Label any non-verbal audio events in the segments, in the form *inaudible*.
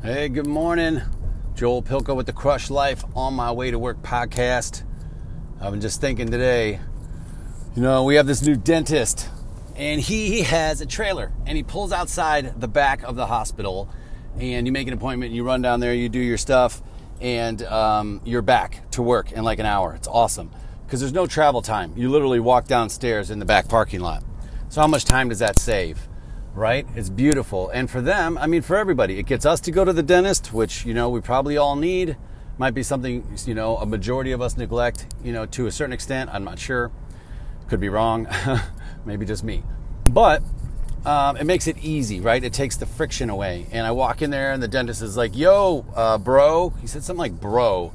Hey, good morning. Joel Pilka with the Crush Life on my way to work podcast. I've been just thinking today, you know, we have this new dentist and he, he has a trailer and he pulls outside the back of the hospital and you make an appointment, you run down there, you do your stuff, and um, you're back to work in like an hour. It's awesome because there's no travel time. You literally walk downstairs in the back parking lot. So, how much time does that save? Right? It's beautiful. And for them, I mean, for everybody, it gets us to go to the dentist, which, you know, we probably all need. Might be something, you know, a majority of us neglect, you know, to a certain extent. I'm not sure. Could be wrong. *laughs* Maybe just me. But um, it makes it easy, right? It takes the friction away. And I walk in there, and the dentist is like, yo, uh, bro. He said something like, bro.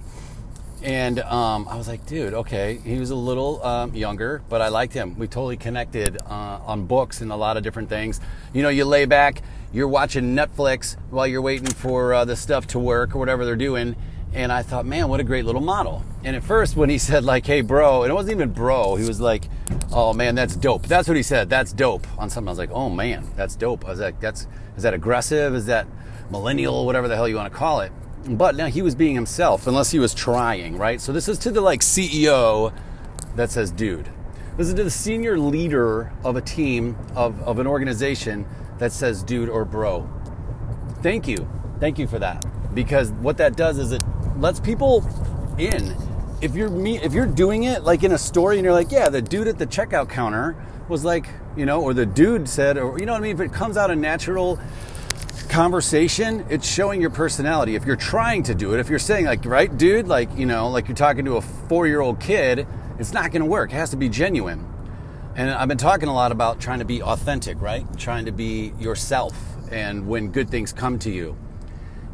And um, I was like, dude, okay. He was a little um, younger, but I liked him. We totally connected uh, on books and a lot of different things. You know, you lay back, you're watching Netflix while you're waiting for uh, the stuff to work or whatever they're doing. And I thought, man, what a great little model. And at first, when he *laughs* said, like, hey, bro, and it wasn't even bro, he was like, oh, man, that's dope. That's what he said. That's dope on something. I was like, oh, man, that's dope. I was like, that's, is that aggressive? Is that millennial? Whatever the hell you want to call it. But now he was being himself, unless he was trying, right? So this is to the like CEO that says, dude. This is to the senior leader of a team, of, of an organization that says dude or bro. Thank you. Thank you for that. Because what that does is it lets people in. If you're me if you're doing it like in a story and you're like, yeah, the dude at the checkout counter was like, you know, or the dude said, or you know what I mean? If it comes out a natural conversation, it's showing your personality. If you're trying to do it, if you're saying like, right, dude, like, you know, like you're talking to a four year old kid, it's not going to work. It has to be genuine. And I've been talking a lot about trying to be authentic, right? Trying to be yourself and when good things come to you.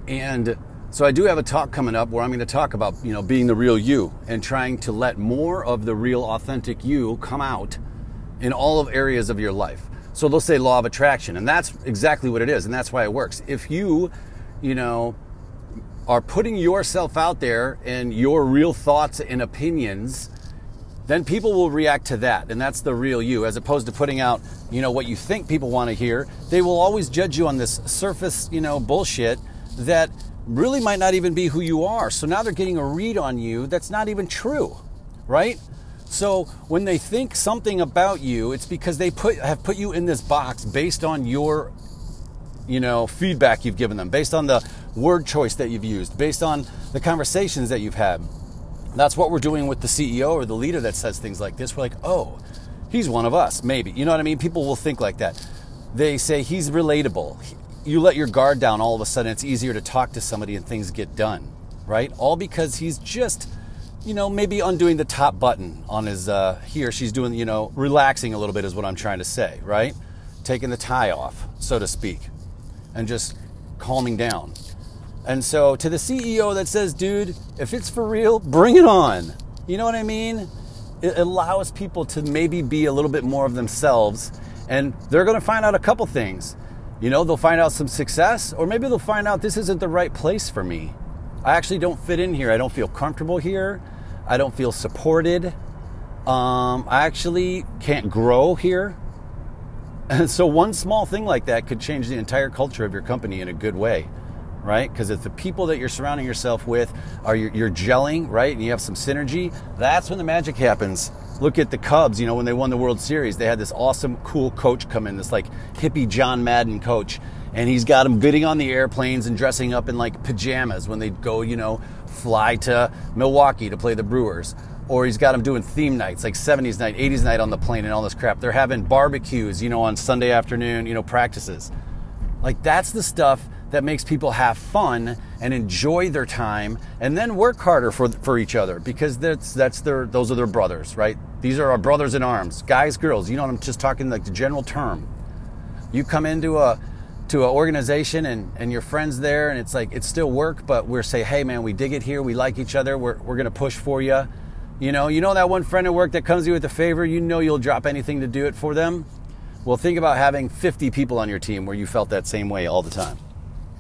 And so I do have a talk coming up where I'm going to talk about, you know, being the real you and trying to let more of the real authentic you come out in all of areas of your life. So they'll say law of attraction, and that's exactly what it is, and that's why it works. If you, you know, are putting yourself out there and your real thoughts and opinions, then people will react to that, and that's the real you, as opposed to putting out, you know, what you think people want to hear. They will always judge you on this surface, you know, bullshit that really might not even be who you are. So now they're getting a read on you that's not even true, right? So when they think something about you, it's because they put have put you in this box based on your you know feedback you've given them, based on the word choice that you've used, based on the conversations that you've had. That's what we're doing with the CEO or the leader that says things like this. We're like, "Oh, he's one of us." Maybe. You know what I mean? People will think like that. They say he's relatable. You let your guard down all of a sudden it's easier to talk to somebody and things get done, right? All because he's just you know, maybe undoing the top button on his, uh, he or she's doing, you know, relaxing a little bit is what I'm trying to say, right? Taking the tie off, so to speak, and just calming down. And so to the CEO that says, dude, if it's for real, bring it on. You know what I mean? It allows people to maybe be a little bit more of themselves, and they're to find out a couple things. You know, they'll find out some success, or maybe they'll find out this isn't the right place for me. I actually don't fit in here. I don't feel comfortable here. I don't feel supported. Um, I actually can't grow here. And *laughs* so, one small thing like that could change the entire culture of your company in a good way, right? Because if the people that you're surrounding yourself with are you're, you're gelling, right, and you have some synergy, that's when the magic happens. Look at the Cubs, you know, when they won the World Series, they had this awesome, cool coach come in, this like hippie Joe Maddon coach and he's got them bidding on the airplanes and dressing up in like pajamas when they go, you know, fly to Milwaukee to play the Brewers. Or he's got them doing theme nights, like 70s night, 80s night on the plane and all this crap. They're having barbecues, you know, on Sunday afternoon, you know, practices. Like that's the stuff that makes people have fun and enjoy their time and then work harder for, for each other because that's, that's their, those are their brothers, right? These are our brothers in arms, guys, girls. You know, I'm just talking like the general term. You come into a, to an organization and, and your friends there and it's like it's still work but we're say hey man we dig it here. We like each other. We're, we're to push for you you know you know that one friend at work that comes to you with a favor you know you'll drop anything to do it for them? Well think about having 50 people on your team where you felt that same way all the time.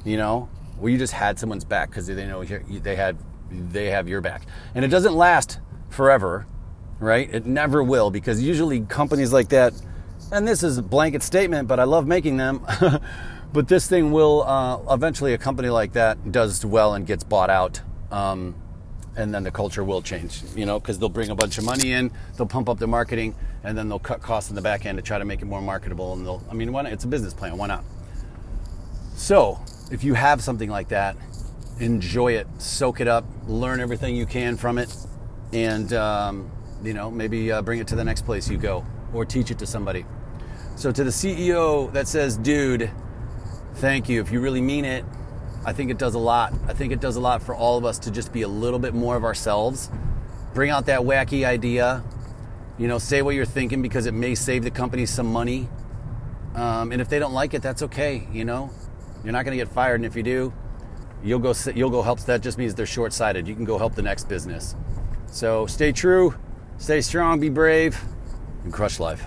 You know? Where you just had someone's back because they know they had they have your back. And it doesn't last forever right? It never will because usually companies like that and this is a blanket statement but i love making them *laughs* but this thing will uh, eventually a company like that does well and gets bought out. Um, and then the culture will change, you know, because they'll bring a bunch of money in, they'll pump up their marketing, and then they'll cut costs in the back end to try to make it more marketable. And they'll, I mean, why not? It's a business plan. Why not? So, if you have something like that, enjoy it, soak it up, learn everything you can from it, and um, you know maybe uh, bring it to the next place you go or teach it to somebody. So, to the CEO that says, "Dude, thank you. If you really mean it, I think it does a lot. I think it does a lot for all of us to just be a little bit more of ourselves. Bring out that wacky idea. You know, say what you're thinking because it may save the company some money. Um, and if they don't like it, that's okay. You know, you're not going to get fired, and if you do, you'll go you'll go help. That just means they're short-sighted. You can go help the next business. So stay true, stay strong, be brave, and crush life.